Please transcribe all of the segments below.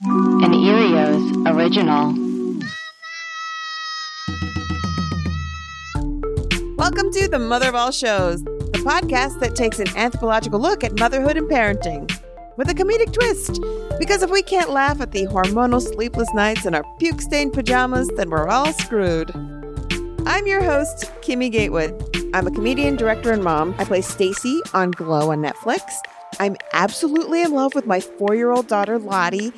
An Earios original. Welcome to the Mother of All Shows, the podcast that takes an anthropological look at motherhood and parenting with a comedic twist. Because if we can't laugh at the hormonal sleepless nights in our puke stained pajamas, then we're all screwed. I'm your host, Kimmy Gatewood. I'm a comedian, director, and mom. I play Stacy on Glow on Netflix. I'm absolutely in love with my four year old daughter, Lottie.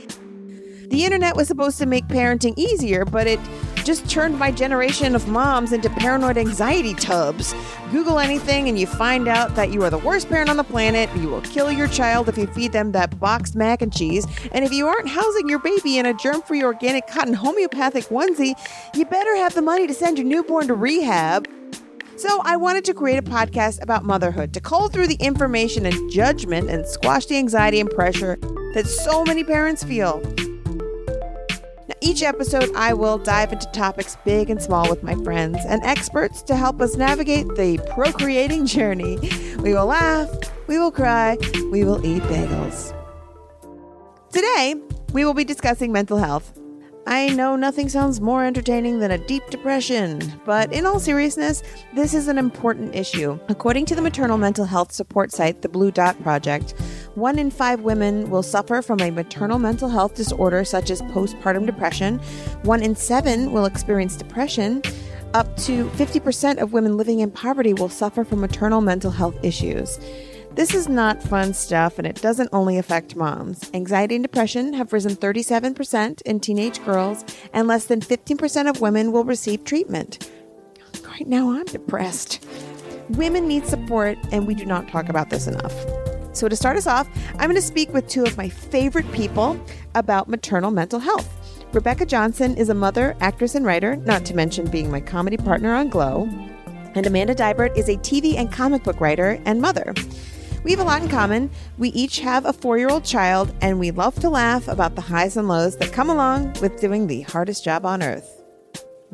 The internet was supposed to make parenting easier, but it just turned my generation of moms into paranoid anxiety tubs. Google anything and you find out that you are the worst parent on the planet. You will kill your child if you feed them that boxed mac and cheese. And if you aren't housing your baby in a germ free organic cotton homeopathic onesie, you better have the money to send your newborn to rehab. So, I wanted to create a podcast about motherhood to cull through the information and judgment and squash the anxiety and pressure that so many parents feel. Now, each episode, I will dive into topics big and small with my friends and experts to help us navigate the procreating journey. We will laugh, we will cry, we will eat bagels. Today, we will be discussing mental health. I know nothing sounds more entertaining than a deep depression, but in all seriousness, this is an important issue. According to the maternal mental health support site, the Blue Dot Project, one in five women will suffer from a maternal mental health disorder such as postpartum depression. One in seven will experience depression. Up to 50% of women living in poverty will suffer from maternal mental health issues. This is not fun stuff, and it doesn't only affect moms. Anxiety and depression have risen 37% in teenage girls, and less than 15% of women will receive treatment. Right now, I'm depressed. Women need support, and we do not talk about this enough. So, to start us off, I'm going to speak with two of my favorite people about maternal mental health. Rebekka Johnson is a mother, actress, and writer, not to mention being my comedy partner on Glow. And Amanda Deibert is a TV and comic book writer and mother. We have a lot in common. We each have a four year old child, and we love to laugh about the highs and lows that come along with doing the hardest job on earth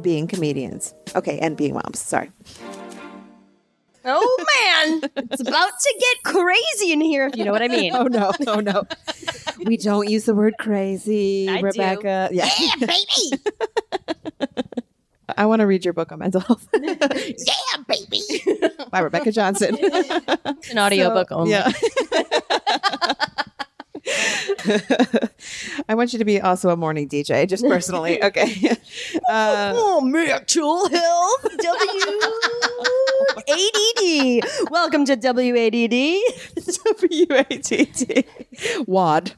being comedians. Okay, and being moms. Sorry. Oh man, it's about to get crazy in here, if you know what I mean. Oh no, oh no. we don't use the word crazy, I do. Rebekka. Yeah. Yeah, baby. I want to read your book on mental health yeah, baby. by Rebekka Johnson. It's An audiobook So, only. Yeah. I want you to be also a morning DJ, just personally. Okay. Uh, Oh, mental health. W-ADD. Welcome to WADD. W-A-T-T. WAD.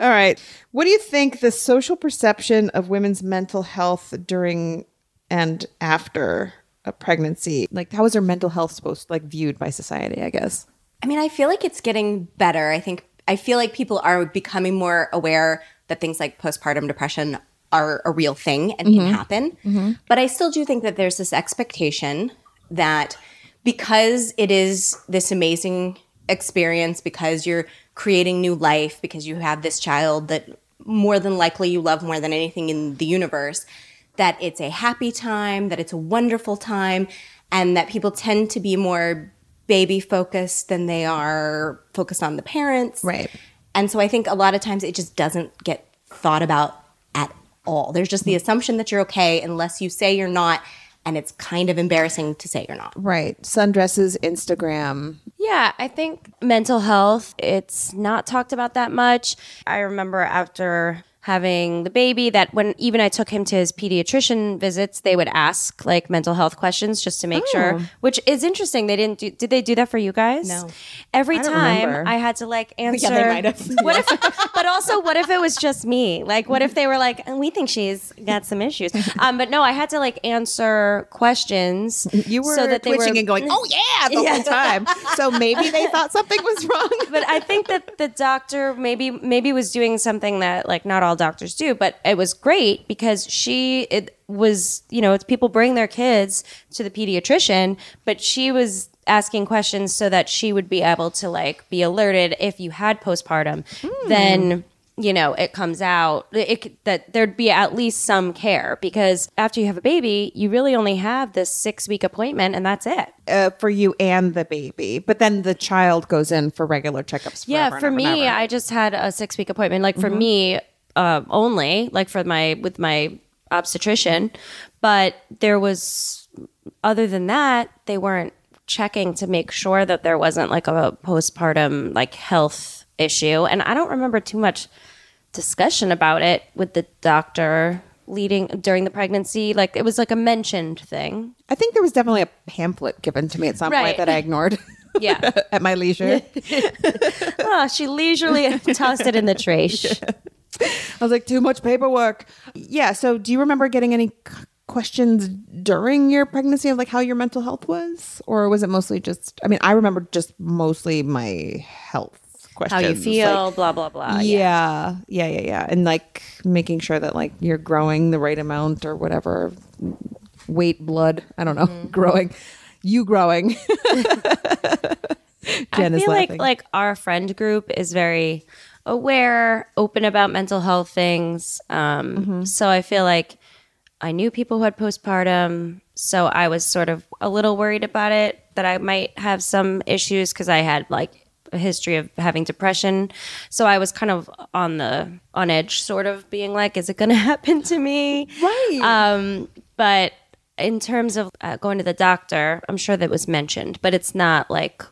All right. What do you think the social perception of women's mental health during and after a pregnancy? Like, how is their mental health supposed like viewed by society, I guess? I mean, I feel like it's getting better. I think I feel like people are becoming more aware that things like postpartum depression are a real thing and can mm-hmm. happen. Mm-hmm. But I still do think that there's this expectation that because it is this amazing experience, because you're creating new life, because you have this child that more than likely you love more than anything in the universe, that it's a happy time, that it's a wonderful time, and that people tend to be more baby focused than they are focused on the parents. Right. And so I think a lot of times it just doesn't get thought about all. There's just the hmm. assumption that you're okay unless you say you're not. And it's kind of embarrassing to say you're not. Right. Sundresses, Instagram. Yeah, I think mental health, it's not talked about that much. I remember after having the baby that when even I took him to his pediatrician visits, they would ask like mental health questions just to make sure, which is interesting. They didn't do, did they do that for you guys? No. Every don't time remember. I had to like answer. Yeah, they might have. What if, but also, what if it was just me? Like, what if they were like, we think she's got some issues? Um, but no, I had to like answer questions. You were so that they twitching were and going, "Oh yeah!" the whole time. So maybe they thought something was wrong. but I think that the doctor maybe maybe was doing something that like not all doctors do, but it was great because she it was you know it's people bring their kids to the pediatrician, but she was asking questions so that she would be able to like be alerted if you had postpartum, then you know it comes out it, that there'd be at least some care because after you have a baby you really only have this six week appointment and that's it uh, for you and the baby, but then the child goes in for regular checkups. yeah for me ever and ever. i just had a six week appointment like for me uh, only like for my with my obstetrician but there was other than that they weren't checking to make sure that there wasn't like a postpartum like health issue and i don't remember too much discussion about it with the doctor leading during the pregnancy like it was like a mentioned thing I think there was definitely a pamphlet given to me at some Right. point that I ignored. Yeah. at my leisure. oh she leisurely tossed it in the trash I was like, too much paperwork. Yeah. So, do you remember getting any c- questions during your pregnancy of like how your mental health was, or was it mostly just? I mean, I remember just mostly my health Questions. how you feel like- blah blah blah yeah, yeah, yeah, yeah, and like making sure that like you're growing the right amount or whatever weight, blood. I don't know, mm-hmm. growing. You growing. Jen I feel like like our friend group is very aware, open about mental health things. Um, Mm-hmm. So I feel like I knew people who had postpartum, so I was sort of a little worried about it that I might have some issues because I had like a history of having depression. So I was kind of on the on edge, sort of being like, "Is it going to happen to me?" Right. Um, but in terms of uh, going to the doctor, I'm sure that was mentioned, but it's not like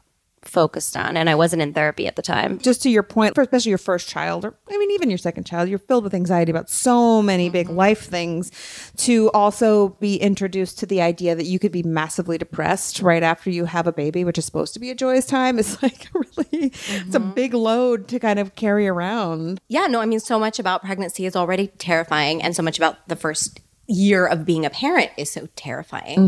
focused on. And I wasn't in therapy at the time. just to your point, for especially your first child, or I mean, even your second child, you're filled with anxiety about so many mm-hmm. big life things. To also be introduced to the idea that you could be massively depressed right after you have a baby, which is supposed to be a joyous time, is like really, it's a mm-hmm. big load to kind of carry around. Yeah, no, I mean, so much about pregnancy is already terrifying, and so much about the first year of being a parent is so terrifying.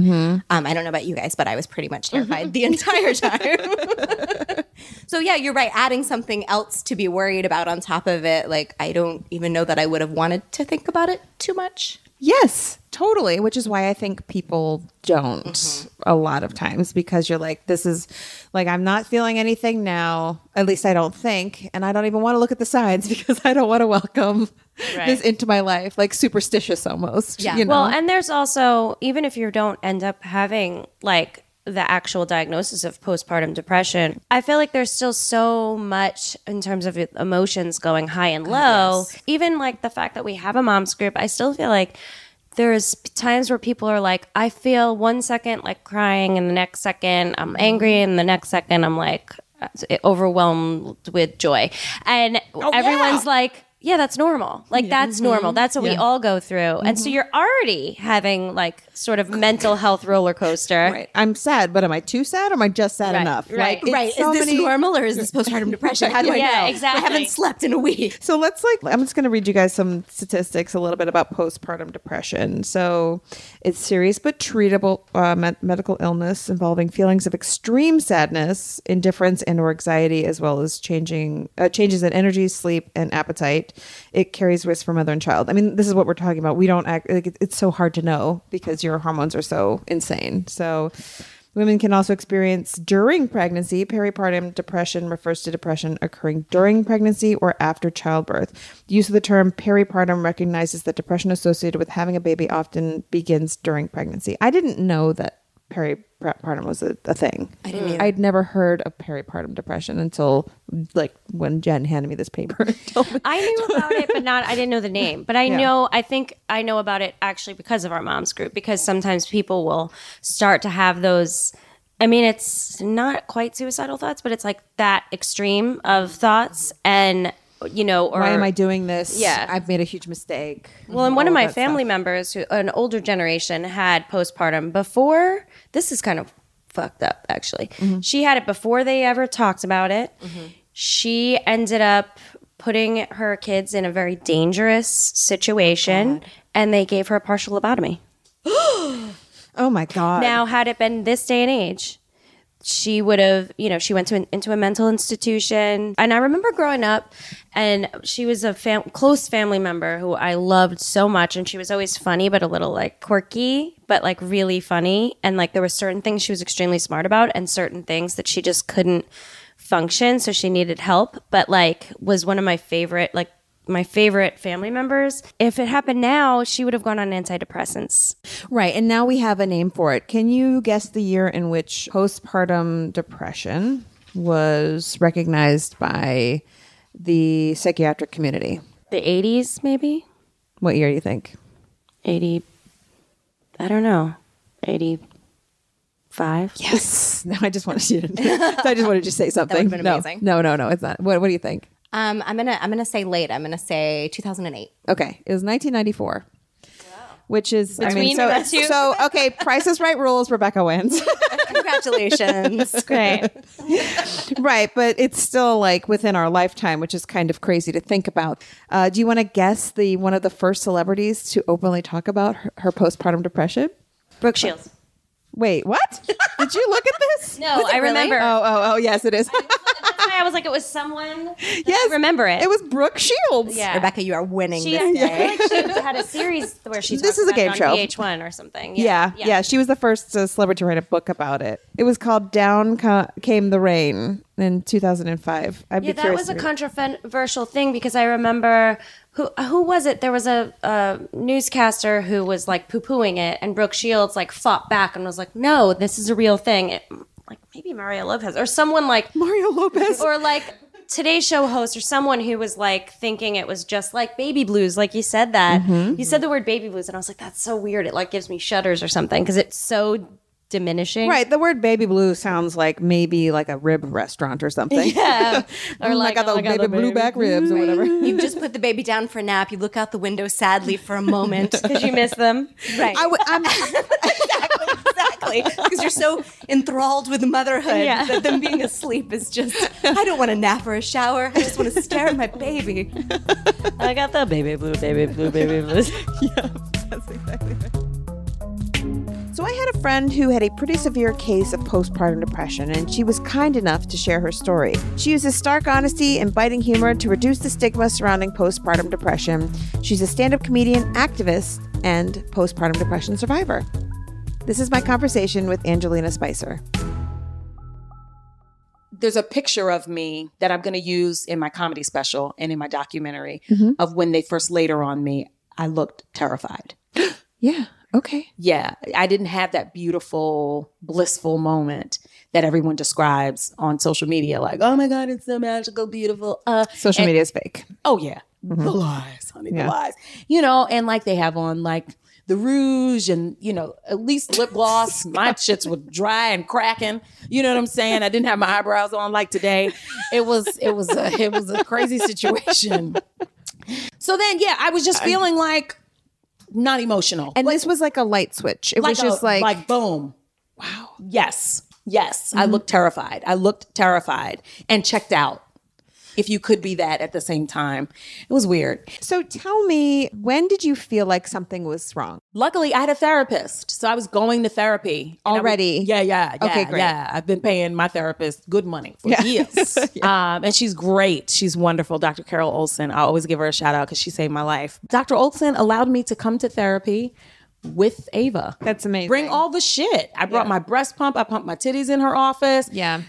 Um, I don't know about you guys, but I was pretty much terrified the entire time. so, yeah, you're right. Adding something else to be worried about on top of it, like, I don't even know that I would have wanted to think about it too much. Yes, totally. Which is why I think people don't mm-hmm. a lot of times because you're like, this is like, I'm not feeling anything now. At least I don't think. And I don't even want to look at the signs because I don't want to welcome this into my life. Like superstitious almost. Yeah. You know? Well, and there's also, even if you don't end up having like the actual diagnosis of postpartum depression, I feel like there's still so much in terms of emotions going high and oh, low. Even like the fact that we have a mom's group, I still feel like there's times where people are like, I feel one second like crying, and the next second I'm angry, and the next second I'm like uh, overwhelmed with joy. And oh, everyone's like, yeah, that's normal. Like that's normal. That's what we all go through. And so you're already having like sort of mental health roller coaster. Right. I'm sad, but am I too sad or am I just sad Right, enough? right, Like, it's right. so is this many- normal or is this postpartum depression? How do I Yeah, know? exactly. I haven't slept in a week. So let's like I'm just going to read you guys some statistics a little bit about postpartum depression. So it's serious but treatable uh, med- medical illness involving feelings of extreme sadness, indifference, and or anxiety, as well as changing uh, changes in energy, sleep, and appetite. It carries risk for mother and child. I mean, this is what we're talking about. We don't act. Like, it's so hard to know because your hormones are so insane. So. Women can also experience during pregnancy. Peripartum depression refers to depression occurring during pregnancy or after childbirth. The use of the term peripartum recognizes that depression associated with having a baby often begins during pregnancy. I didn't know that peripartum was a, a thing. I didn't either. I'd never heard of peripartum depression until like when Jen handed me this paper. me. I knew about it, but not I didn't know the name. But I know I think I know about it actually because of our mom's group because sometimes people will start to have those I mean it's not quite suicidal thoughts, but it's like that extreme of thoughts and you know, or Why am I doing this? Yeah. I've made a huge mistake. Well, and one of my family stuff. members, who an older generation, had postpartum before. This is kind of fucked up, actually. Mm-hmm. She had it before they ever talked about it. She ended up putting her kids in a very dangerous situation, and they gave her a partial lobotomy. Oh my god. Now, had it been this day and age, she would have, you know, she went to an, into a mental institution. And I remember growing up, and she was a fam- close family member who I loved so much. And she was always funny, but a little like quirky, but like really funny. And like there were certain things she was extremely smart about, and certain things that she just couldn't function. So she needed help, but like was one of my favorite, like, my favorite family members. If it happened now, she would have gone on antidepressants. Right. And now we have a name for it. Can you guess the year in which postpartum depression was recognized by the psychiatric community? The 80s, maybe? What year do you think? 80 i don't know 85 Yes. No, I just wanted you to. I just wanted you to say something. been no, amazing. no, no, no. It's not. What, what do you think? Um, I'm gonna I'm gonna say late. I'm gonna say 2008. Okay, it was 1994. Which is, I mean, Between so, the two. so okay. Price is Right rules. Rebekka wins. Congratulations. great right, but it's still like within our lifetime, which is kind of crazy to think about. Uh, do you want to guess the one of the first celebrities to openly talk about her, her postpartum depression? brooke shields Wait, what? Did you look at this? no i remember Oh, oh, oh, yes, it is. that's why i was like it was someone yes, I remember it It was Brooke Shields. yeah Rebekka, you are winning she, this I day. feel like she had a series where she This is a game show. on VH1 or something. Yeah, yeah, She was the first uh, celebrity to write a book about it. It was called "Down Ca- Came the Rain" in 2005. I'd Yeah, be that curious. was a controversial thing because I remember who who was it? There was a, a newscaster who was like poo pooing it, and Brooke Shields like fought back and was like, "No, this is a real thing." It, like maybe Mario Lopez or someone like Mario Lopez. or like Today Show host or someone who was like thinking it was just like baby blues. Like you said that Mm-hmm. you said the word baby blues, and I was like, "That's so weird." It like gives me shudders or something because it's so diminishing. Right, the word "baby blue" sounds like maybe like a rib restaurant or something. Yeah. or like I got the baby blue back ribs or whatever. You just put the baby down for a nap. You look out the window sadly for a moment. Because you miss them. right. I w- I'm, exactly. Because you're so enthralled with motherhood Yeah. that them being asleep is just, I don't want a nap or a shower. I just want to stare at my baby. I got the baby blue, baby blue, baby blue. So I had a friend who had a pretty severe case of postpartum depression, and she was kind enough to share her story. She uses stark honesty and biting humor to reduce the stigma surrounding postpartum depression. She's a stand-up comedian, activist, and postpartum depression survivor. This is my conversation with Angelina Spicer. there's a picture of me that I'm going to use in my comedy special and in my documentary Mm-hmm. of when they first laid her on me. I looked terrified. Yeah. Okay. Yeah, I didn't have that beautiful, blissful moment that everyone describes on social media. Like, oh my God, it's so magical, beautiful. Uh, Social and- media is fake. Oh yeah, the lies, honey, Yeah. the lies. You know, and like they have on like the rouge and you know at least lip gloss. My shits were dry and cracking. You know what I'm saying? I didn't have my eyebrows on like today. It was it was a it was a crazy situation. So then, yeah, I was just feeling like not emotional. And this was like a light switch. It was a- just like, like boom. Wow. Yes. Yes. I mm-hmm. looked terrified. I looked terrified and checked out. If you could be that at the same time. It was weird. so tell me, when did you feel like something was wrong? Luckily, I had a therapist. So I was going to therapy. And I would- Already? yeah, yeah, yeah. Okay, great. Yeah. I've been paying my therapist good money for years. um, and she's great. She's wonderful. Dr. Carol Olson. I always give her a shout out because she saved my life. Dr. Olson allowed me to come to therapy with Ava. That's amazing. Bring all the shit. I brought my breast pump. I pumped my titties in her office. Yeah.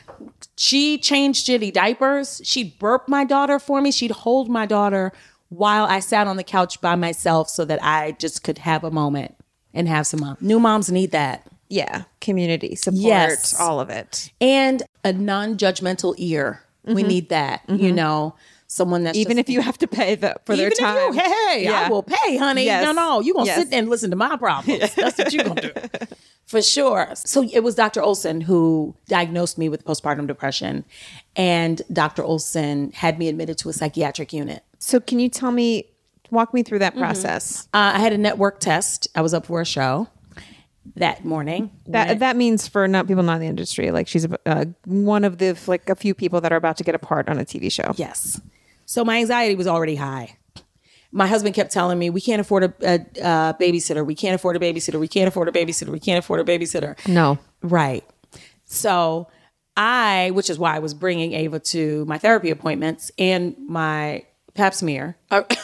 She changed shitty diapers. She'd burp my daughter for me. She'd hold my daughter while I sat on the couch by myself so that I just could have a moment and have some mom. New moms need that. Yeah. Community support, Yes. all of it. And a non judgmental ear. We need that. You know, someone that's Mm-hmm. Even just- if you have to pay the, for their time. If you, hey, Yeah. I will pay, honey. Yes. No, no, you gonna Yes. sit there and listen to my problems. That's what you gonna do. For sure. So it was Dr. Olson who diagnosed me with postpartum depression. And Dr. Olson had me admitted to a psychiatric unit. So can you tell me, walk me through that process? Uh, I had a network test. I was up for a show that morning. That that means for not people not in the industry, like she's uh, one of the like a few people that are about to get a part on a TV show. Yes. So my anxiety was already high. My husband kept telling me, "We can't afford a, a, a babysitter. We can't afford a babysitter. We can't afford a babysitter. We can't afford a babysitter." No. Right. So I, which is why I was bringing Ava to my therapy appointments and my pap smear. I,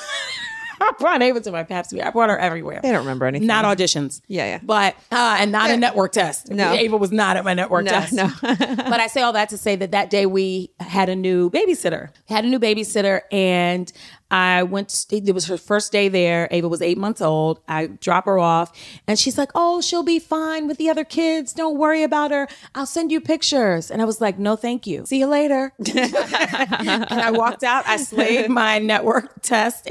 I brought Ava to my pap smear. I brought her everywhere. They don't remember anything. Not auditions. Yeah, yeah. But uh, and not a network test. No. Ava was not at my network No, test. no. but I say all that to say that that day we had a new babysitter. Had a new babysitter, and I went. It was her first day there. Ava was eight months old. I drop her off, and she's like, "Oh, she'll be fine with the other kids. Don't worry about her. I'll send you pictures." And I was like, "No, thank you. See you later." and I walked out. I slayed my network test,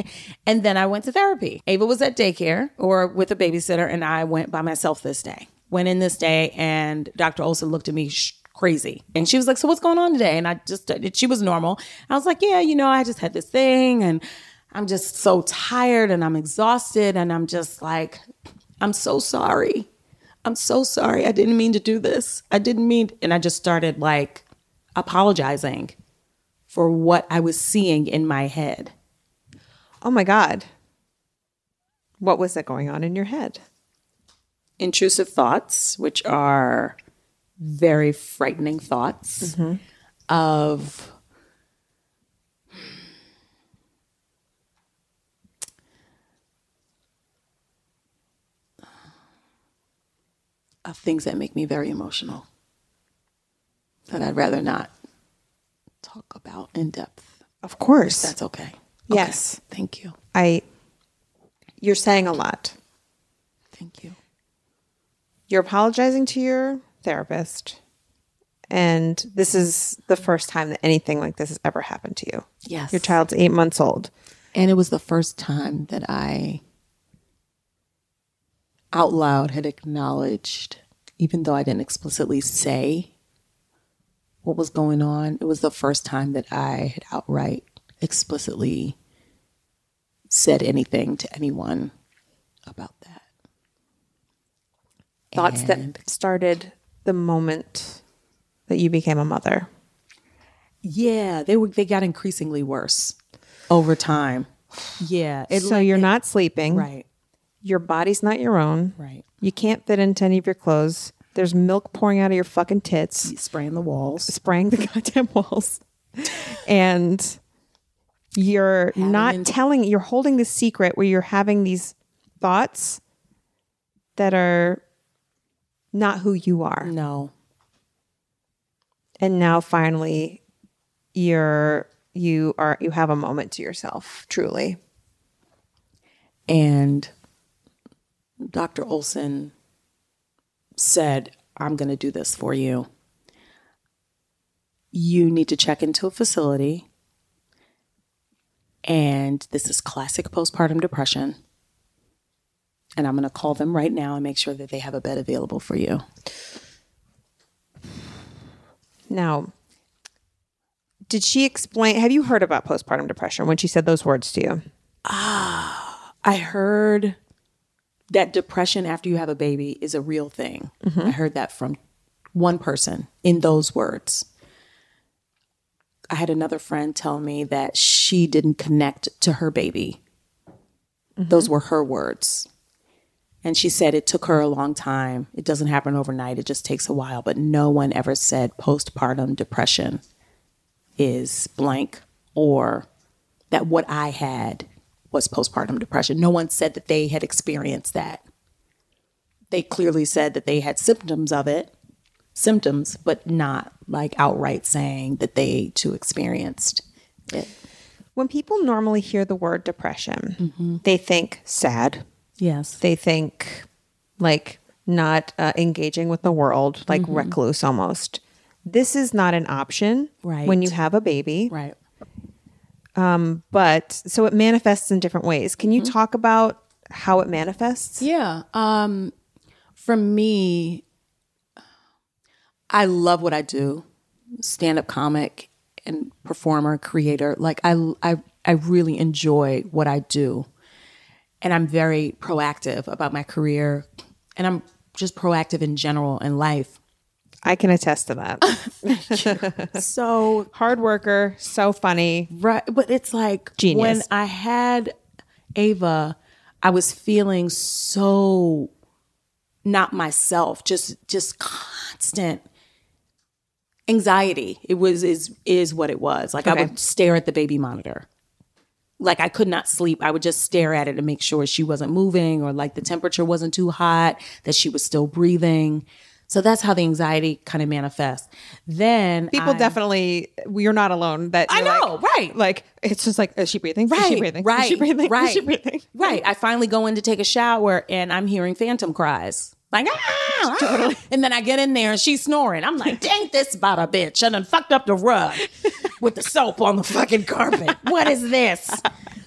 and then I went to therapy. Ava was at daycare or with a babysitter, and I went by myself this day. Went in this day, and Dr. Olson looked at me. Sh- crazy. And she was like so what's going on today? And i just she was normal. I was like yeah you know i just had this thing and i'm just so tired and i'm exhausted and i'm just like i'm so sorry. I'm so sorry. I didn't mean to do this. I didn't mean and i just started like apologizing for what i was seeing in my head. Oh my god. What was that going on in your head? intrusive thoughts, which are very frightening thoughts of of things that make me very emotional that I'd rather not talk about in depth. Of course. That's okay. yes. Okay. Thank you. I you're saying a lot. Thank you. You're apologizing to your therapist. And this is the first time that anything like this has ever happened to you. Yes. Your child's eight months old. And it was the first time that I out loud had acknowledged, even though I didn't explicitly say what was going on, it was the first time that I had outright explicitly said anything to anyone about that. Thoughts And- that started the moment that you became a mother. Yeah, they were they got increasingly worse over time. Yeah. It so you're it- not sleeping. right. Your body's not your own. Right. You can't fit into any of your clothes. There's milk pouring out of your fucking tits, Spraying the walls. spraying the goddamn walls. And you're not int- telling, you're holding the secret where you're having these thoughts that are not who you are. No. And now finally you're you are you have a moment to yourself, truly. And Dr. Olson said, I'm going to do this for you. You need to check into a facility. And this is classic postpartum depression. And I'm going to call them right now and make sure that they have a bed available for you. Now, did she explain? Have you heard about postpartum depression when she said those words to you? Ah, I heard that depression after you have a baby is a real thing. I heard that from one person in those words. I had another friend tell me that she didn't connect to her baby. Those were her words. And she said it took her a long time. It doesn't happen overnight, it just takes a while. But no one ever said postpartum depression is blank or that what I had was postpartum depression. No one said that they had experienced that. They clearly said that they had symptoms of it, symptoms, but not like outright saying that they too experienced it. When people normally hear the word depression, mm-hmm. they think sad. Yes. They think like not uh, engaging with the world, like recluse almost. This is not an option Right. when you have a baby. Right. Um, But so it manifests in different ways. Can you talk about how it manifests? Yeah. Um, for me, I love what I do, stand up comic and performer, creator. Like I, I, I really enjoy what I do, and I'm very proactive about my career, and I'm just proactive in general in life. I can attest to that. So Hard worker, so funny. Right. But it's like Genius. when I had Ava, I was feeling so not myself, just just constant anxiety. It was is is what it was. Like I would stare at the baby monitor. Like I could not sleep. I would just stare at it to make sure she wasn't moving or like the temperature wasn't too hot, that she was still breathing. So that's how the anxiety kind of manifests. Then People I- definitely, you're not alone. That I you're like- know, right. Like it's just like, is she breathing? Right, Is she breathing? right, Is she breathing? right, Is she breathing? right. I finally go in to take a shower and I'm hearing phantom cries. Like, ah, ah. and then I get in there and she's snoring. I'm like, dang this about a bitch. And then fucked up the rug with the soap on the fucking carpet. What is this?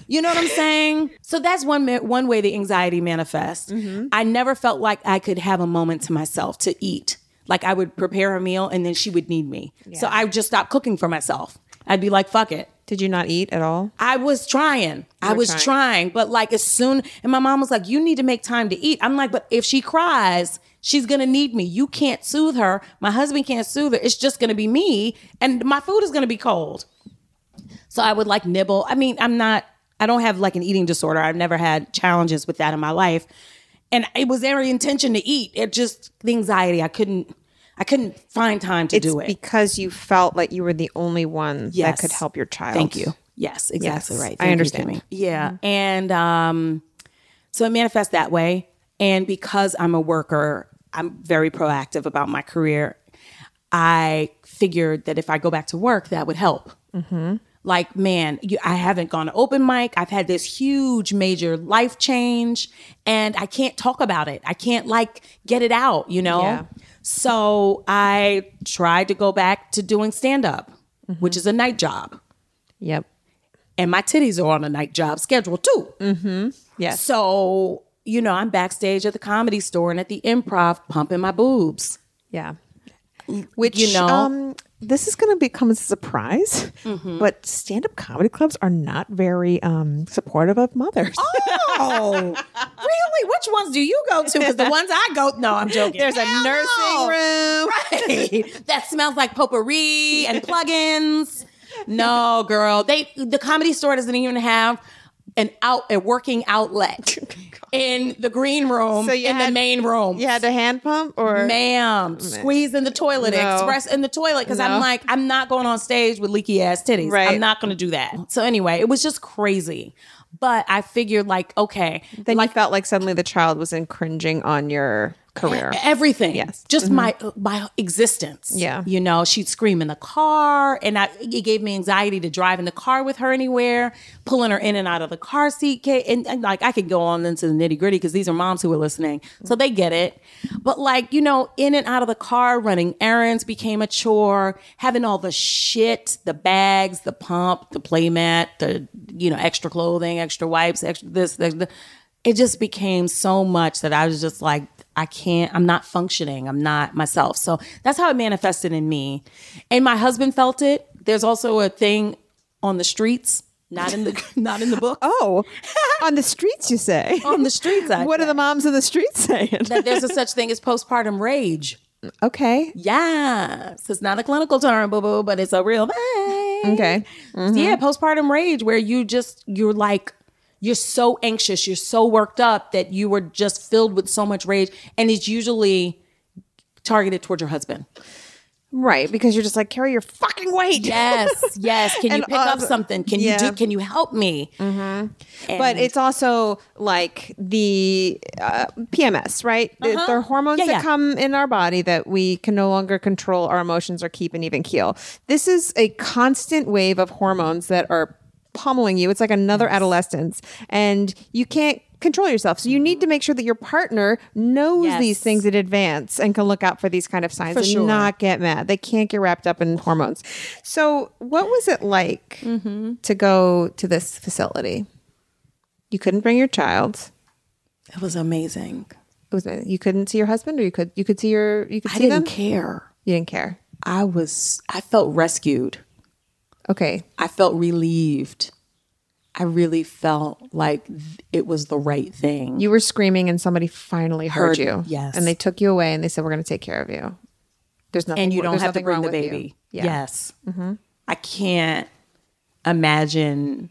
You know what I'm saying? So that's one one way the anxiety manifests. I never felt like I could have a moment to myself to eat. Like I would prepare a meal and then she would need me. So I would just stop cooking for myself. I'd be like, fuck it. Did you not eat at all? I was trying. I was trying. trying. but like as soon and my mom was like, "You need to make time to eat." I'm like, "But if she cries, she's gonna need me. You can't soothe her. My husband can't soothe her. It's just gonna be me, and my food is gonna be cold." So I would like nibble. I mean, I'm not. I don't have like an eating disorder. I've never had challenges with that in my life, and it was every intention to eat. It just the anxiety. I couldn't. I couldn't find time to It's do it. because you felt like you were the only one that could help your child. Thank you. Yes, exactly Yes, right. I Thank you, understand. Kimmy. Yeah. And um, so it manifests that way. And because I'm a worker, I'm very proactive about my career. I figured that if I go back to work, that would help. Like, man, you, I haven't gone to open mic. I've had this huge, major life change, and I can't talk about it. I can't like get it out, you know? Yeah. So I tried to go back to doing stand up, which is a night job Yep. and my titties are on a night job schedule too. Mm-hmm. Yes. So, you know, I'm backstage at the comedy store and at the improv pumping my boobs. Yeah. Which You know? um, this is going to become a surprise, Mm-hmm. but stand-up comedy clubs are not very um, supportive of mothers. Oh, really? Which ones do you go to? Because the ones I go, no, I'm joking. There's a Hell nursing no. room. Right. that smells like potpourri and plugins. No, girl. They the comedy store doesn't even have an out a working outlet in the green room So in the main room. You had to hand pump, or ma'am, squeeze in the toilet, No. express in the toilet. Because No. I'm like, I'm not going on stage with leaky ass titties. Right. I'm not going to do that. So anyway, it was just crazy. But I figured, like, okay, then you felt like suddenly the child was infringing on your career. everything. Yes. just mm-hmm. my my existence. Yeah. you know, she'd scream in the car, and I, it gave me anxiety to drive in the car with her anywhere, pulling her in and out of the car seat. And, and like I could go on into the nitty gritty because these are moms who are listening, so they get it. But like you know, in and out of the car, running errands became a chore. Having all the shit, the bags, the pump, the playmat, the you know, extra clothing, extra wipes, extra this, this, that. It just became so much that I was just like, I can't, I'm not functioning. I'm not myself. So that's how it manifested in me. And my husband felt it. There's also a thing on the streets, not in the not in the book. Oh, on the streets, you say? On the streets, I what are the moms in the streets saying? that there's a such thing as postpartum rage. okay. Yes. It's not a clinical term, boo boo, but it's a real thing. Okay. Mm-hmm. Yeah, postpartum rage where you just you're like you're so anxious, you're so worked up that you were just filled with so much rage and it's usually targeted towards your husband. Right, because you're just like carry your fucking weight. Yes, yes. Can you pick up uh, something? Can yeah. you do can you help me? But it's also like the uh, PMS, right? The- Uh-huh. There are hormones Yeah, that yeah. come in our body that we can no longer control our emotions or keep an even keel. This is a constant wave of hormones that are pummeling you. It's like another adolescence, and you can't control yourself. So you need to make sure that your partner knows Yes. these things in advance and can look out for these kind of signs For and sure. not get mad. They can't get wrapped up in hormones. So what was it like Mm-hmm. to go to this facility? You couldn't bring your child. It was amazing. It was you couldn't see your husband, or you could you could see your you could I see them. didn't care. You didn't care. I was, I felt rescued. Okay. I felt relieved. I really felt like it was the right thing. You were screaming and somebody finally heard, Heard- you. yes. And they took you away and they said, We're going to take care of you. There's nothing and you don't have to bring the baby. Yeah. Mm-hmm. Yes. I can't imagine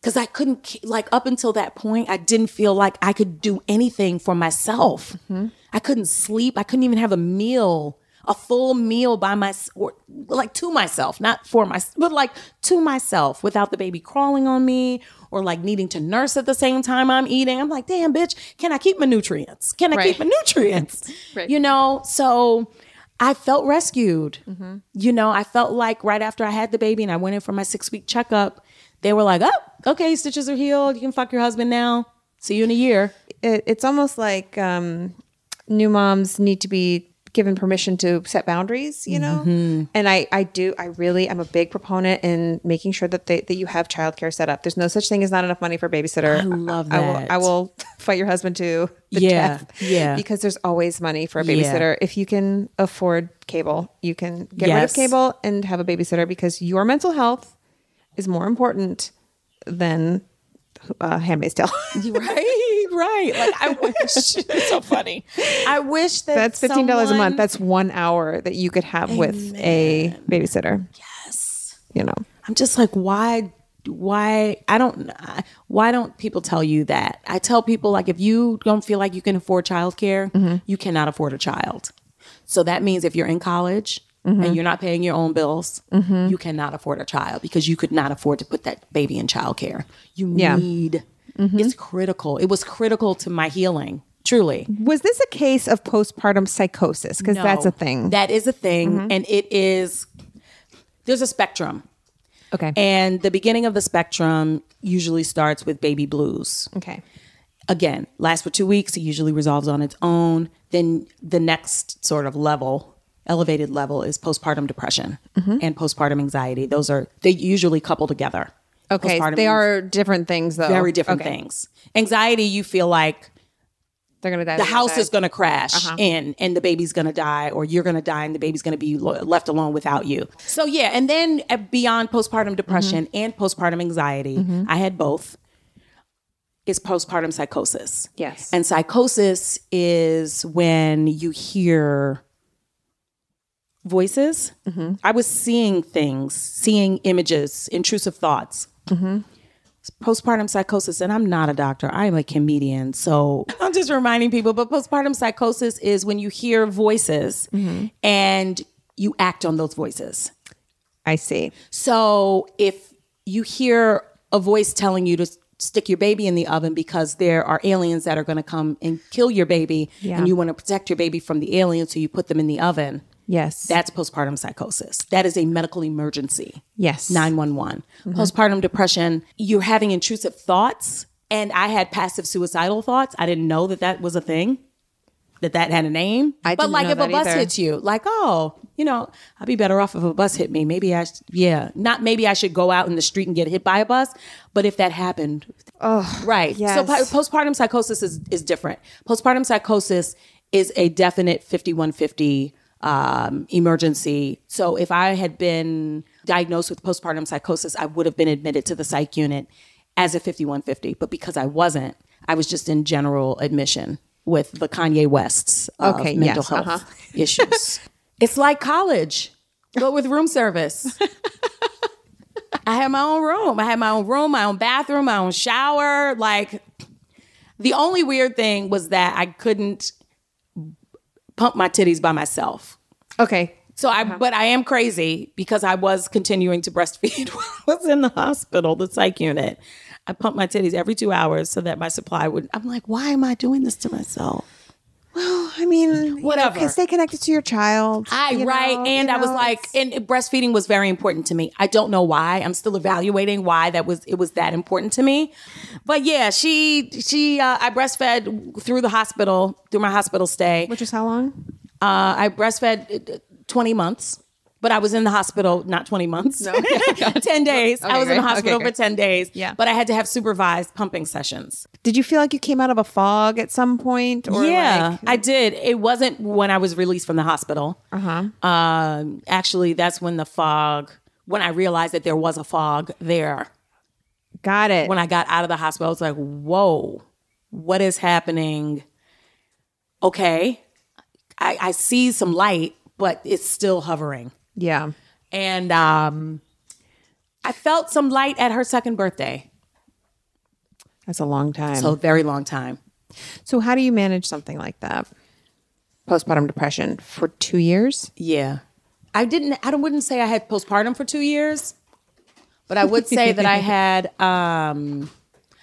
because I couldn't like up until that point, I didn't feel like I could do anything for myself. Mm-hmm. I couldn't sleep. I couldn't even have a meal, a full meal by myself, or like to myself, not for myself, but like to myself, without the baby crawling on me or like needing to nurse at the same time I'm eating. I'm like, damn, bitch, can I keep my nutrients? Can I Right. keep my nutrients? Right. You know, so I felt rescued. Mm-hmm. You know, I felt like right after I had the baby and I went in for my six week checkup, they were like, oh, okay, stitches are healed. You can fuck your husband now. See you in a year. It, it's almost like um, new moms need to be given permission to set boundaries, you know? Mm-hmm. And I, I do, I really, I'm a big proponent in making sure that they, that you have childcare set up. There's no such thing as not enough money for a babysitter. I love I will. I will fight your husband to the Yeah, death. yeah. Because there's always money for a Yeah. babysitter. If you can afford cable, you can get rid of cable and have a babysitter because your mental health is more important than uh, Handmaid's Tale. right, right. Like I wish it's so funny. I wish that That's fifteen dollars a month. That's one hour that you could have with a babysitter. Yes, you know. I'm just like, why? Why? I don't. Why don't people tell you that? I tell people like, if you don't feel like you can afford childcare, Mm-hmm. you cannot afford a child. So that means if you're in college Mm-hmm. and you're not paying your own bills, you cannot afford a child because you could not afford to put that baby in childcare. You Yeah. need. Mm-hmm. It's critical. It was critical to my healing. Truly. Was this a case of postpartum psychosis? Because that's a thing. Mm-hmm. That is a thing, and it is. There's a spectrum. okay. And the beginning of the spectrum usually starts with baby blues. okay. Again, lasts for two weeks. It usually resolves on its own. Then the next sort of level, elevated level, is postpartum depression Mm-hmm. and postpartum anxiety. Those are they usually couple together. Okay. Postpartum They are different things, though. very different Okay. things. Anxiety, you feel like They're gonna die. the house die. is going to crash in and the baby's going to die or you're going to die and the baby's going to be lo- left alone without you so yeah and then uh, beyond postpartum depression and postpartum anxiety i had both is postpartum psychosis Yes. and psychosis is when you hear voices mm-hmm. i was seeing things seeing images intrusive thoughts mm-hmm. postpartum psychosis, and I'm not a doctor, I am a comedian. So I'm just reminding people, but postpartum psychosis is when you hear voices mm-hmm. and you act on those voices. I see. So if you hear a voice telling you to stick your baby in the oven because there are aliens that are going to come and kill your baby Yeah. and you want to protect your baby from the aliens, so you put them in the oven. Yes. That's postpartum psychosis. That is a medical emergency. yes. 911. Mm-hmm. Postpartum depression, you're having intrusive thoughts. And I had passive suicidal thoughts. I didn't know that that was a thing, that that had a name. I but like if a bus either. hits you, like, oh, you know, I'd be better off if a bus hit me. Maybe I, sh- yeah, not maybe I should go out in the street and get hit by a bus. But if that happened, oh, right. So yes. po- postpartum psychosis is, is different. Postpartum psychosis is a definite 5150 um, emergency. So if I had been diagnosed with postpartum psychosis, I would have been admitted to the psych unit as a 5150. But because I wasn't, I was just in general admission with the Kanye Wests of Okay, mental yes, health uh-huh. issues. it's like college, but with room service. I had my own room. I had my own room, my own bathroom, my own shower. Like the only weird thing was that I couldn't pump my titties by myself. Okay. So I, uh-huh. but I am crazy because I was continuing to breastfeed while I was in the hospital, the psych unit. I pumped my titties every two hours so that my supply would. I'm like, why am I doing this to myself? I mean, Whatever. You know, stay connected to your child. I you right, know, and you I was like, and breastfeeding was very important to me. I don't know why. I'm still evaluating why that was. It was that important to me. But yeah, she she uh, I breastfed through the hospital through my hospital stay. which is how long? Uh, I breastfed 20 months. But I was in the hospital not 20 months, No, 10 days. I Okay, was in the hospital Okay, for 10 days. Yeah. But I had to have supervised pumping sessions. Did you feel like you came out of a fog at some point? Or yeah, like, I did. It wasn't when I was released from the hospital. Uh-huh. Um, actually, that's when the fog, when I realized that there was a fog there. got it. When I got out of the hospital, I was like, whoa, what is happening? Okay. I, I see some light, but it's still hovering. Yeah. And um, I felt some light at her second birthday. That's a long time. So, a very long time. So, how do you manage something like that? Postpartum depression for two years? Yeah. I didn't I wouldn't say I had postpartum for 2 years, but I would say that I had um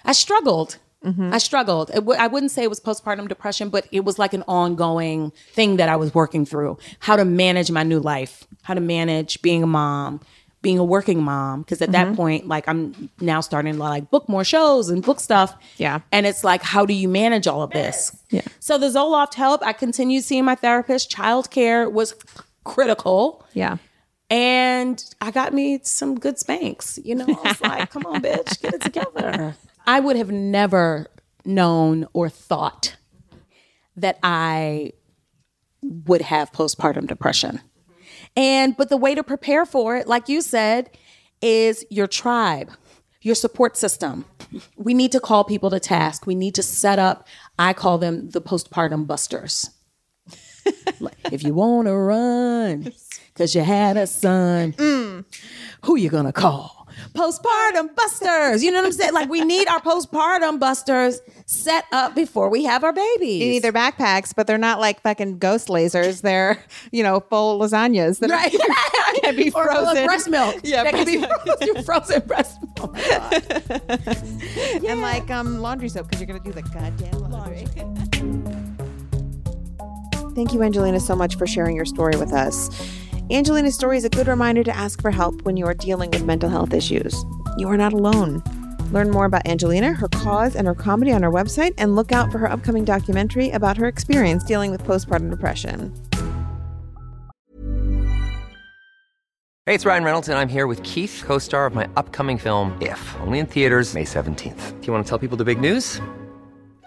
I struggled. Mm-hmm. I struggled. W- I wouldn't say it was postpartum depression, but it was like an ongoing thing that I was working through. How to manage my new life, how to manage being a mom, being a working mom. Because at that mm-hmm. point, like I'm now starting to like book more shows and book stuff. Yeah. And it's like, how do you manage all of this? Yeah. So the Zoloft help. I continued seeing my therapist. Childcare was critical. Yeah. And I got me some good Spanx. You know, I was like, come on, bitch, get it together. I would have never known or thought that I would have postpartum depression. And, but the way to prepare for it, like you said, is your tribe, your support system. We need to call people to task. We need to set up, I call them the postpartum busters. If you want to run because you had a son, mm. who you gonna call? Postpartum busters. You know what I'm saying? Like we need our postpartum busters set up before we have our babies. You need their backpacks, but they're not like fucking ghost lasers. They're, you know, full lasagnas that Right. can be Or, frozen. breast milk. Yeah, that can be breast frozen, frozen breast milk. and like um laundry soap because you're gonna do the goddamn laundry. Thank you, Angelina, so much for sharing your story with us. Angelina's story is a good reminder to ask for help when you are dealing with mental health issues. You are not alone. Learn more about Angelina, her cause, and her comedy on our website, and look out for her upcoming documentary about her experience dealing with postpartum depression. Hey, it's Ryan Reynolds, and I'm here with Keith, co star of my upcoming film, If, only in theaters, May 17th. Do you want to tell people the big news?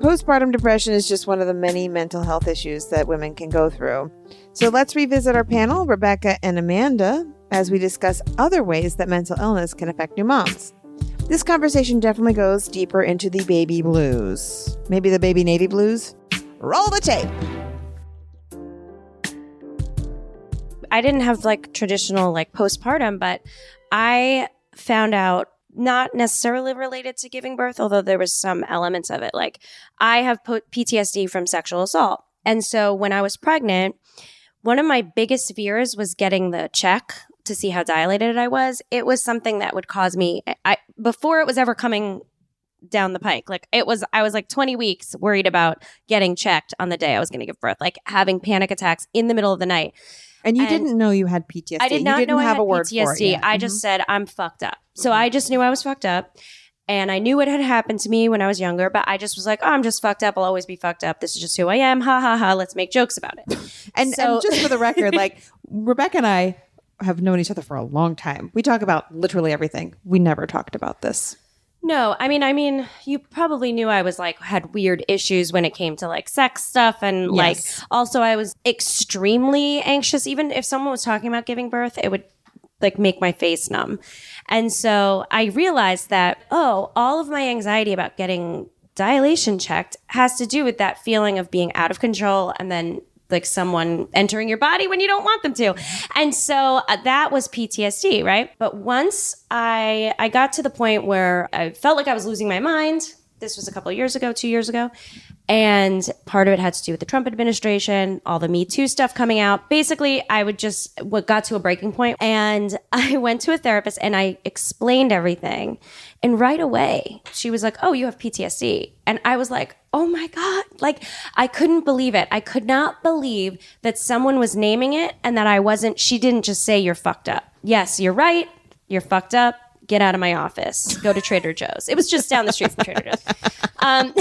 Postpartum depression is just one of the many mental health issues that women can go through. So let's revisit our panel, Rebekka and Amanda, as we discuss other ways that mental illness can affect new moms. This conversation definitely goes deeper into the baby blues. Maybe the baby navy blues? Roll the tape. I didn't have like traditional like postpartum, but I found out not necessarily related to giving birth, although there was some elements of it. Like I have PTSD from sexual assault. And so when I was pregnant, one of my biggest fears was getting the check to see how dilated I was. It was something that would cause me I before it was ever coming down the pike. Like it was I was like 20 weeks worried about getting checked on the day I was going to give birth, like having panic attacks in the middle of the night. And you And didn't know you had PTSD. I did not you didn't know I have had a word PTSD. for it. yet. I mm-hmm. just said I'm fucked up. So mm-hmm. I just knew I was fucked up. And I knew what had happened to me when I was younger, but I just was like, oh, I'm just fucked up. I'll always be fucked up. This is just who I am. Ha ha ha. Let's make jokes about it. And, So- and just for the record, like Rebekka and I have known each other for a long time. We talk about literally everything. We never talked about this. No, I mean, I mean, you probably knew I was like had weird issues when it came to like sex stuff, and like also I was extremely anxious. Even if someone was talking about giving birth, it would like make my face numb. And so I realized that oh, all of my anxiety about getting dilation checked has to do with that feeling of being out of control and then like someone entering your body when you don't want them to. And so uh, that was PTSD, right? But once I I got to the point where I felt like I was losing my mind, This was a couple of years ago, two years ago. And part of it had to do with the Trump administration, all the Me Too stuff coming out. Basically, I would just, what got to a breaking point, And I went to a therapist and I explained everything. And right away, she was like, Oh, you have PTSD. And I was like, Oh my God. Like, I couldn't believe it. I could not believe that someone was naming it and that I wasn't, she didn't just say, You're fucked up. Yes, you're right. You're fucked up get out of my office, go to Trader Joe's. It was just down the street from Trader Joe's. Um,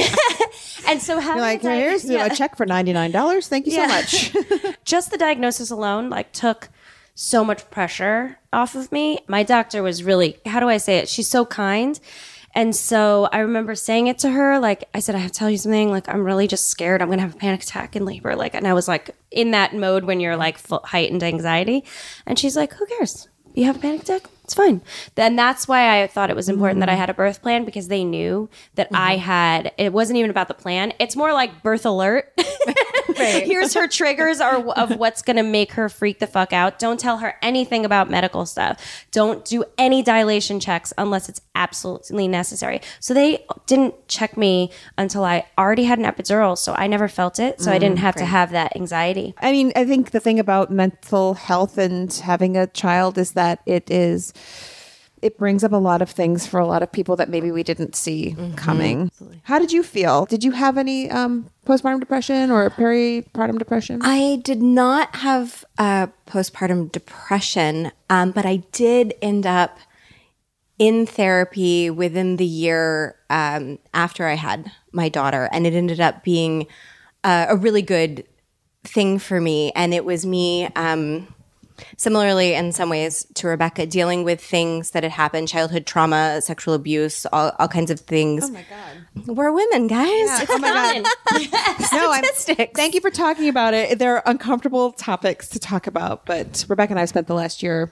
and so having like, di- here's yeah. a check for ninety nine dollars. Thank you Yeah. so much. just the diagnosis alone like took so much pressure off of me. My doctor was really, how do I say it? She's so kind. And so I remember saying it to her, like I said, I have to tell you something. Like I'm really just scared. I'm gonna have a panic attack in labor. Like, and I was like in that mode when you're like full, heightened anxiety. And she's like, "Who cares? You have a panic attack? It's fine." Then that's why I thought it was important that I mm-hmm. had a birth plan because they knew that I mm-hmm. had. It wasn't even about the plan. It's more like birth alert. Here's her triggers are of what's going to make her freak the fuck out. Don't tell her anything about medical stuff. Don't do any dilation checks unless it's absolutely necessary. So they didn't check me until I already had an epidural, so I never felt it. So I didn't mm, have to have that anxiety. I mean, I think the thing about mental health and having a child is that it is it brings up a lot of things for a lot of people that maybe we didn't see coming. How did you feel? Did you have any um, postpartum depression or peripartum depression? I did not have uh, postpartum depression, um, but I did end up in therapy within the year um, after I had my daughter, and it ended up being uh, a really good thing for me. And it was me, um, similarly in some ways to Rebekka, dealing with things that had happened childhood trauma, sexual abuse, all, all kinds of things. Oh my God. We're women, guys. oh my god! no, I'm, Statistics. thank you for talking about it. They're uncomfortable topics to talk about, but Rebekka and I spent the last year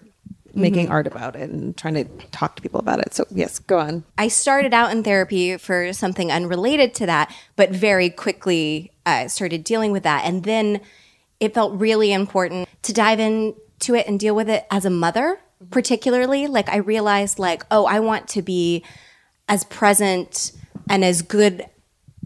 making art about it and trying to talk to people about it. So yes, go on. I started out in therapy for something unrelated to that, but very quickly uh, started dealing with that. And then it felt really important to dive into it and deal with it as a mother, mm-hmm. particularly. Like I realized, like, oh, I want to be as present and as good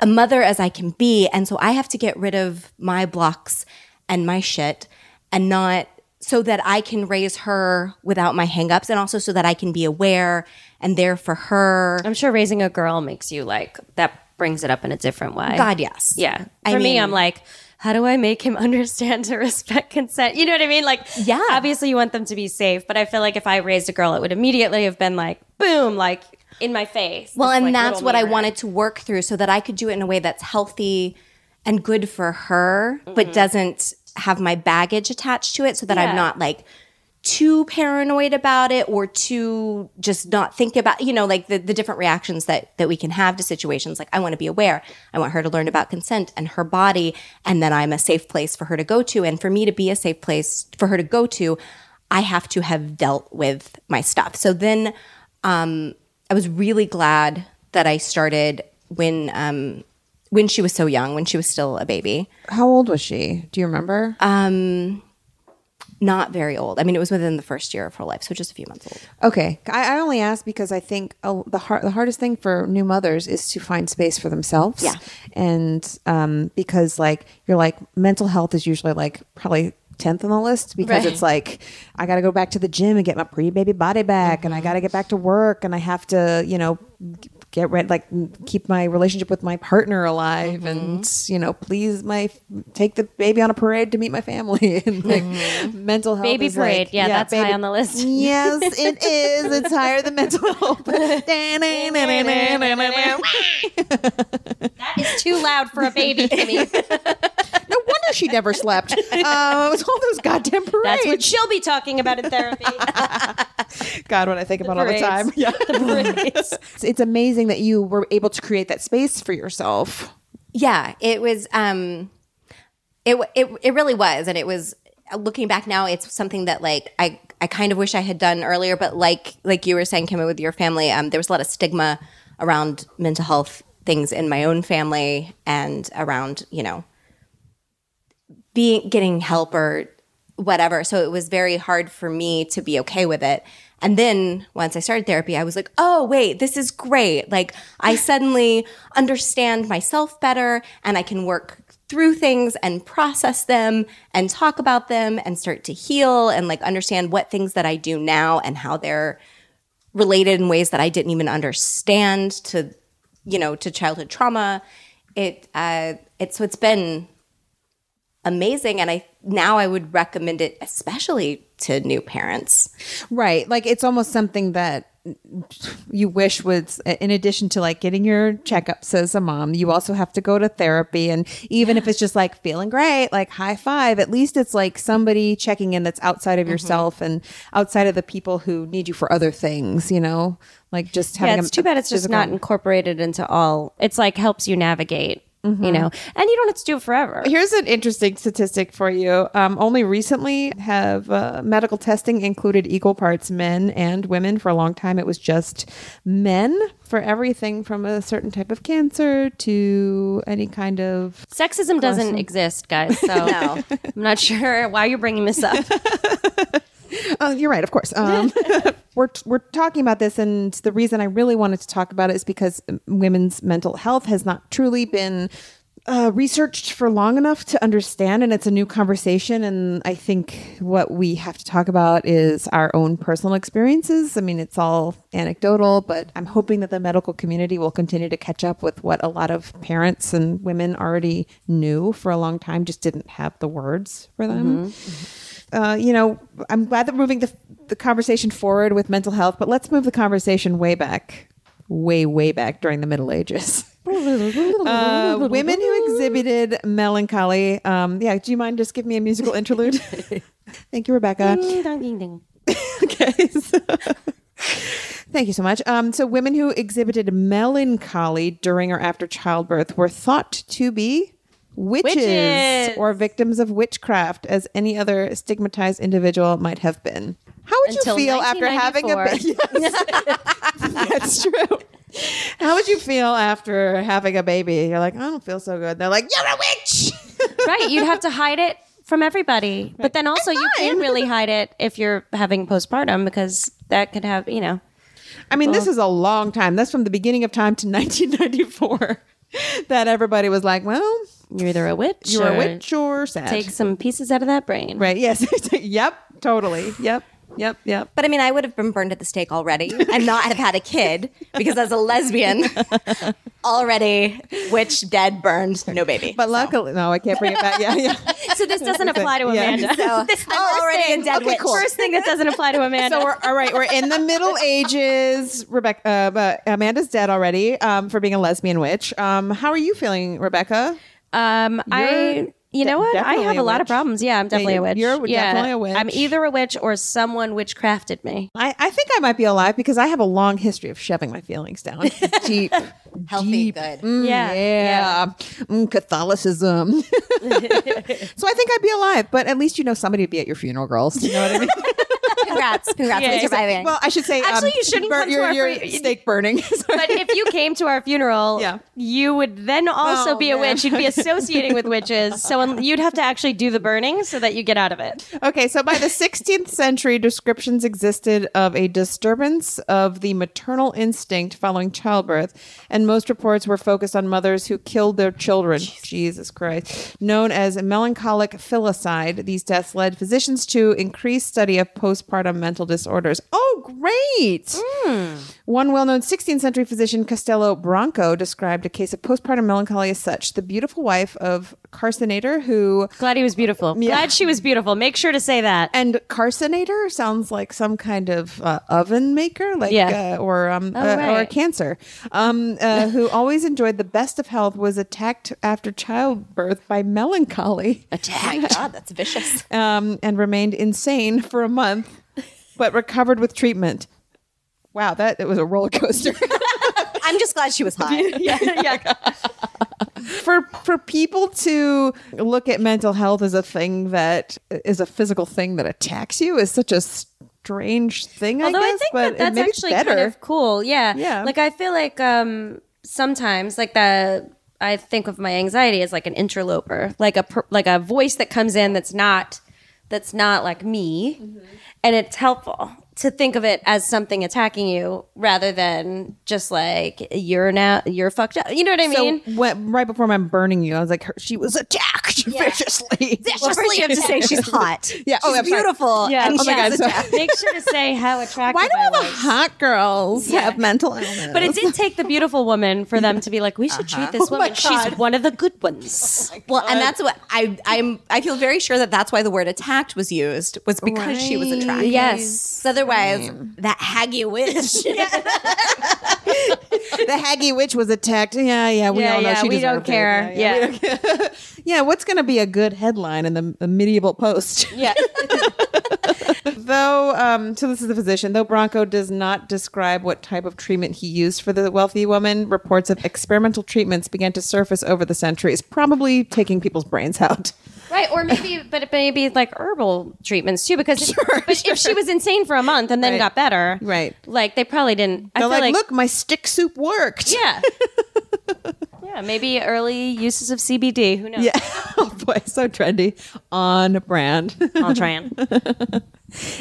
a mother as I can be. And so I have to get rid of my blocks and my shit and not so that I can raise her without my hangups and also so that I can be aware and there for her. I'm sure raising a girl makes you like that brings it up in a different way. God, yes. Yeah. I For me, mean- I'm like, how do I make him understand to respect consent? You know what I mean? Like, Yeah. Obviously, you want them to be safe, but I feel like if I raised a girl, it would immediately have been like, boom, like in my face. Well, This, and like, that's what I wanted to work through so that I could do it in a way that's healthy and good for her, Mm-hmm. but doesn't have my baggage attached to it so that Yeah. I'm not like too paranoid about it or too just not think about you know like the, the different reactions that that we can have to situations like i want to be aware i want her to learn about consent and her body and then i'm a safe place for her to go to and for me to be a safe place for her to go to i have to have dealt with my stuff so then um, I was really glad that I started when um, when she was so young, when she was still a baby. How old was she? Do you remember? Um, not very old. I mean, it was within the first year of her life, so just a few months old. Okay, I, I only ask because I think uh, the hard, the hardest thing for new mothers is to find space for themselves. Yeah. and um, because like you're like mental health is usually like probably tenth on the list because Right. it's like I got to go back to the gym and get my pre baby body back, and I got to get back to work, and I have to you know get rid like keep my relationship with my partner alive, and you know please my take the baby on a parade to meet my family, and like mental health Baby is like- parade. Yeah, that's high on the list. Yes, it is. It's higher than mental health. That is too loud for a baby to me. no wonder she never slept. Uh, it was all those goddamn parades. That's what she'll be talking about in therapy. God, what I think about all the time. Yeah. the Parades. It's, it's amazing that you were able to create that space for yourself. Yeah, it was. Um, it it it really was, and it was. Looking back now, it's something that like I I kind of wish I had done earlier, but like like you were saying, Kim, with your family, um, there was a lot of stigma around mental health things in my own family and around you know being getting help or whatever. So it was very hard for me to be okay with it. And then once I started therapy, I was like, oh, wait, this is great. Like, I suddenly understand myself better and I can work through things and process them and talk about them and start to heal and like understand what things that I do now and how they're related in ways that I didn't even understand to, you know, to childhood trauma. It, uh, it, so it's been amazing. And I, now I would recommend it, especially to new parents. Right. Like it's almost something that you wish was in addition to like getting your checkups as a mom you also have to go to therapy and even if it's just like feeling great like high five at least it's like somebody checking in that's outside of mm-hmm. yourself and outside of the people who need you for other things you know like just having yeah, it's a- too bad it's just not incorporated into all. It's like helps you navigate, you know, and you don't have to do it forever. Here's an interesting statistic for you. Um, only recently have uh, medical testing included equal parts men and women. For a long time, it was just men for everything from a certain type of cancer to any kind of. Sexism doesn't exist, guys. So No. I'm not sure why you're bringing this up. Oh, you're right, of course. Um, we're we're talking about this, and the reason I really wanted to talk about it is because women's mental health has not truly been. Uh, researched for long enough to understand, and it's a new conversation. And I think what we have to talk about is our own personal experiences. I mean, it's all anecdotal, but I'm hoping that the medical community will continue to catch up with what a lot of parents and women already knew for a long time, just didn't have the words for them uh, you know, I'm glad that we're moving the, the conversation forward with mental health, but let's move the conversation way back, way, way back during the Middle Ages. uh, women who exhibited melancholy. Um, yeah, do you mind just give me a musical interlude? Thank you, Rebekka. okay. so- Thank you so much. Um, so, women who exhibited melancholy during or after childbirth were thought to be witches, Witches. or victims of witchcraft, as any other stigmatized individual might have been. How would you feel after having a 1994. baby? That's true. How would you feel after having a baby? You're like, I don't feel so good. They're like, you're a witch. right. You'd have to hide it from everybody. But then also, you can't really hide it if you're having postpartum because that could have, you know. I mean, this is a long time. That's from the beginning of time to 1994 that everybody was like, well, You're either a witch you're or a witch or sad. Take some pieces out of that brain. right. Yes. yep. Totally. Yep. Yep. Yep. But I mean, I would have been burned at the stake already and not have had a kid because as a lesbian, already witch, dead, burned, no baby. But luckily, no, I can't bring it back. Yeah. Yeah. So this doesn't apply to Yeah. Amanda. So, this oh, already a dead okay, witch. First thing that doesn't apply to Amanda. So we're all right. We're in the Middle Ages. Rebekka, uh, but Amanda's dead already um, for being a lesbian witch. Um, how are you feeling, Rebekka? Um, I, you know what? I have a a lot of problems. Yeah, I'm definitely Yeah, a witch. you're yeah. definitely a witch. I'm either a witch or someone witchcrafted me. I, I think I might be alive because I have a long history of shoving my feelings down deep. Healthy, deep. good. Mm, Yeah, yeah. Mm, Catholicism. so I think I'd be alive, but at least you know somebody would be at your funeral, girls. You know what I mean? Congrats. Congrats Yeah, on surviving. well, I should say, Actually, um, you shouldn't burn- come to your, our your free- stake burning. But if you came to our funeral, Yeah. you would then also Oh, be a witch. You'd be associating with witches. So you'd have to actually do the burning so that you get out of it. Okay, so by the 16th century, descriptions existed of a disturbance of the maternal instinct following childbirth, and most reports were focused on mothers who killed their children. Jesus Christ. Known as melancholic filicide, these deaths led physicians to increase study of postpartum mental disorders. Oh, great! Hmm. One well known 16th century physician, Castelo Branco, described a case of postpartum melancholy as such. The beautiful wife of Carcinator, who Glad he was beautiful. Glad she was beautiful. Make sure to say that. and carcinator sounds like some kind of uh, oven maker, like Yeah. uh, or um Oh, uh, or cancer. Um, uh, who always enjoyed the best of health was attacked after childbirth by melancholy, oh my God, that's vicious. um, and remained insane for a month, but recovered with treatment. Wow, that it was a roller coaster. I'm just glad she was high. yeah, yeah. for for people to look at mental health as a thing that is a physical thing that attacks you is such a strange thing. Although I I, guess, think but that that's actually better. kind of cool. Yeah. Yeah. Like I feel like um sometimes like the I think of my anxiety as like an interloper, like a per, like a voice that comes in that's not that's not like me, and it's helpful to think of it as something attacking you rather than just like you're now you're fucked up. You know what I mean? So when, right before I'm burning you, I was like, her, she was attacked viciously. Well, first you have to say she's hot. Yeah. Oh, She's I'm beautiful. Yeah. And Oh she my God, so- Make sure to say how attractive. Why do all the hot girls have mental illness? But it did take the beautiful woman for them to be like, we should uh-huh. treat this Oh woman. She's one of the good ones. Oh well, and that's what I I'm I feel very sure that that's why the word attacked was used was because she was attractive. Yes. 'Cause otherwise, that haggy witch. the Haggy witch was attacked. Yeah, yeah, we Yeah, all know yeah, she we don't deserved it. care. Yeah, yeah, we don't care. Yeah, what's going to be a good headline in the, the medieval post? Yeah. though, um, so this is the physician. Though Bronco does not describe what type of treatment he used for the wealthy woman, reports of experimental treatments began to surface over the centuries, probably taking people's brains out. Right, or maybe, but it maybe like herbal treatments too, because if, but if she was insane for a month and then Right. got better, Right. Like they probably didn't. I They're feel like, like, look, my stick soup worked. yeah, yeah, maybe early uses of CBD. Who knows? Yeah. Oh boy, so trendy. On brand. I'll try and.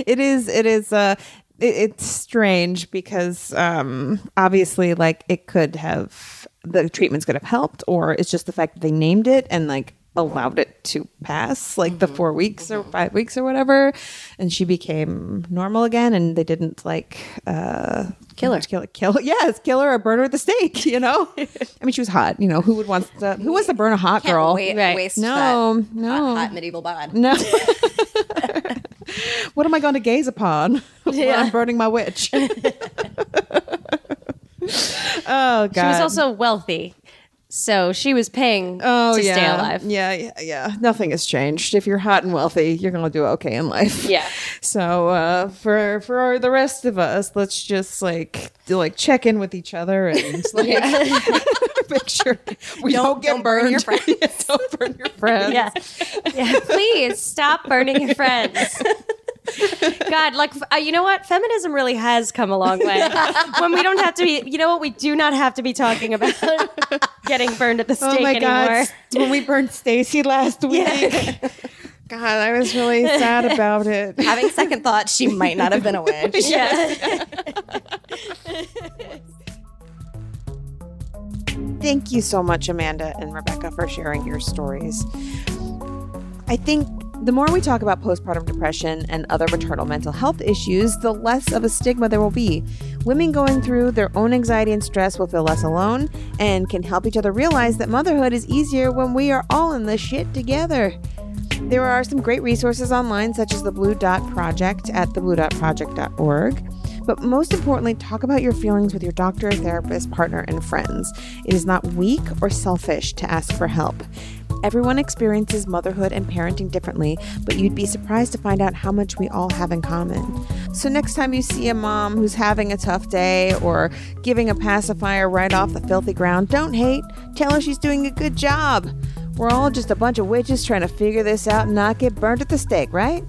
it is it is uh it, it's strange because um obviously like it could have the treatments could have helped or it's just the fact that they named it and like allowed it to pass like the four weeks or five weeks or whatever and she became normal again and they didn't like uh kill her kill kill yes kill her or burn her at the stake you know i mean she was hot you know who would want to who wants to burn a hot Can't girl wait, Right. waste no that no hot, hot medieval bod. no. what am I going to gaze upon when I'm burning my witch? oh God. She was also wealthy, so she was paying oh to yeah. stay alive. Yeah, yeah, yeah. Nothing has changed. If you're hot and wealthy, you're going to do okay in life. Yeah. So uh, for for the rest of us, let's just like do, like check in with each other and like make sure we don't, get don't burn your friends. don't burn your friends. Yeah. yeah. Please stop burning your friends. God, like, uh, you know what? Feminism really has come a long way. when we don't have to be, you know what? We do not have to be talking about getting burned at the stake Oh my anymore. god! When we burned Stacy last week, God, I was really sad about it. Having second thoughts, she might not have been a witch. Yeah. Thank you so much, Amanda and Rebekka, for sharing your stories. I think the more we talk about postpartum depression and other maternal mental health issues, the less of a stigma there will be. Women going through their own anxiety and stress will feel less alone and can help each other realize that motherhood is easier when we are all in this shit together. There are some great resources online, such as the Blue Dot Project at thebluedotproject.org. But most importantly, talk about your feelings with your doctor, therapist, partner, and friends. It is not weak or selfish to ask for help. Everyone experiences motherhood and parenting differently, but you'd be surprised to find out how much we all have in common. So, next time you see a mom who's having a tough day or giving a pacifier right off the filthy ground, don't hate. Tell her she's doing a good job. We're all just a bunch of witches trying to figure this out and not get burnt at the stake, right?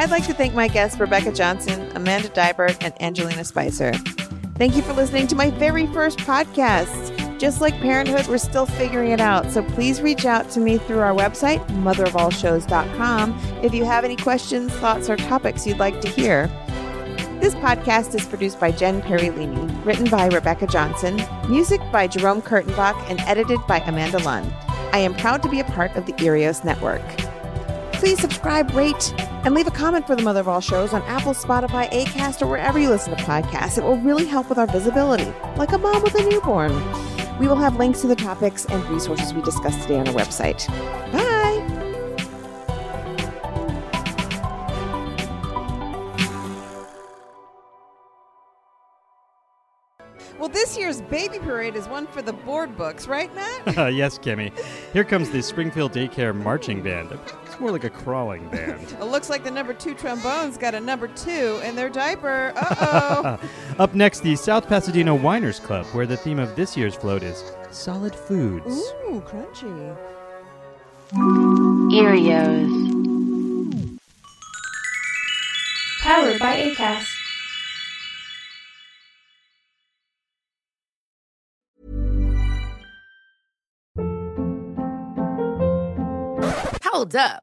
I'd like to thank my guests Rebekka Johnson, Amanda Deibert, and Angelina Spicer. Thank you for listening to my very first podcast. Just like parenthood, we're still figuring it out. So please reach out to me through our website, motherofallshows.com, if you have any questions, thoughts, or topics you'd like to hear. This podcast is produced by Jen Perilini, written by Rebekka Johnson, music by Jerome Kurtenbach, and edited by Amanda Lunn. I am proud to be a part of the Earios Network. Please subscribe, rate, and leave a comment for the Mother of All Shows on Apple, Spotify, Acast, or wherever you listen to podcasts. It will really help with our visibility, like a mom with a newborn. We will have links to the topics and resources we discussed today on our website. Bye! Well, this year's baby parade is one for the board books, right, Matt? Yes, Kimmy. Here comes the Springfield Daycare Marching Band more like a crawling band. it looks like the number two trombone's got a number two in their diaper. Uh oh. Up next, the South Pasadena Winers Club, where the theme of this year's float is solid foods. Ooh, crunchy. Earios. Powered by ACAST. Hold up.